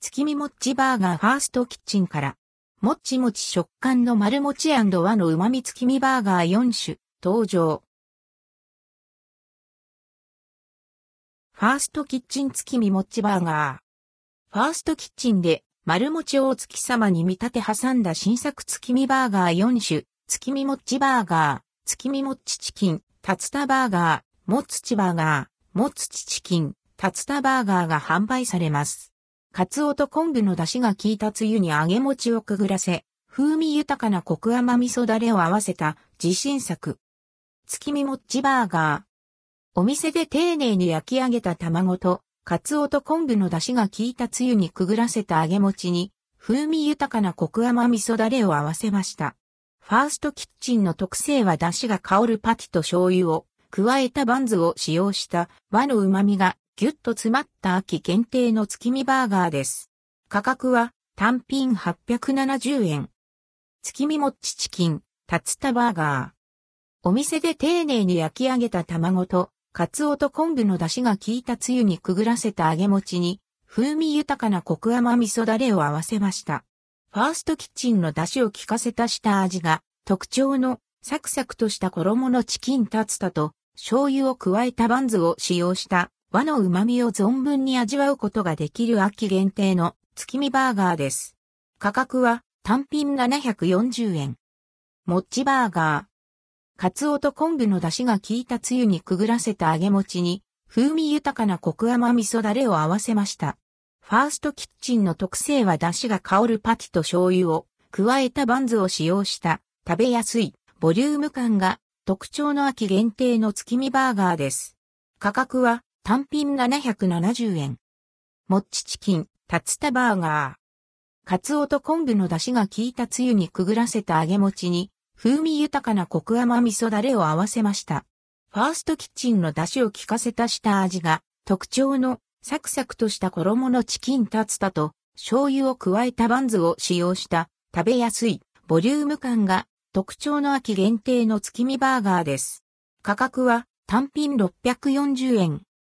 月見もっちバーガーファーストキッチンから、もっちもち食感の丸もち和の旨味月見バーガー4種登場。ファーストキッチン月見もっちバーガー。ファーストキッチンで丸餅をお月様に見立て挟んだ新作月見バーガー4種、月見もっちバーガー、月見もっちチキン、タツタバーガー、もっつちバーガー、もっつちチキン、タツタバーガーが販売されます。カツオと昆布の出汁が効いたつゆに揚げ餅をくぐらせ、風味豊かなコク甘味噌だれを合わせた自信作。月見もっちバーガー。お店で丁寧に焼き上げた卵と、カツオと昆布の出汁が効いたつゆにくぐらせた揚げ餅に、風味豊かなコク甘味噌だれを合わせました。ファーストキッチンの特性は出汁が香るパティと醤油を加えたバンズを使用した和の旨味がギュッと詰まった秋限定の月見バーガーです。価格は単品870円。月見もっちチキン、タツタバーガー。お店で丁寧に焼き上げた卵とカツオと昆布の出汁が効いたつゆにくぐらせた揚げ餅に、風味豊かなコク甘味噌だれを合わせました。ファーストキッチンの出汁を効かせた下味が、特徴のサクサクとした衣のチキンタツタと、醤油を加えたバンズを使用した和の旨味を存分に味わうことができる秋限定の月見バーガーです。価格は単品740円。もっちバーガー。カツオと昆布の出汁が効いたつゆにくぐらせた揚げ餅に、風味豊かなコク甘味噌だれを合わせました。ファーストキッチンの特性は出汁が香るパティと醤油を加えたバンズを使用した食べやすいボリューム感が特徴の秋限定の月見バーガーです。価格は単品770円。もっちチキン、タツタバーガー。カツオと昆布の出汁が効いたつゆにくぐらせた揚げ餅に風味豊かなコク甘味噌だれを合わせました。ファーストキッチンの出汁を効かせた下味が特徴のサクサクとした衣のチキンタツタと醤油を加えたバンズを使用した食べやすいボリューム感が特徴の秋限定の月見バーガーです。価格は単品640円。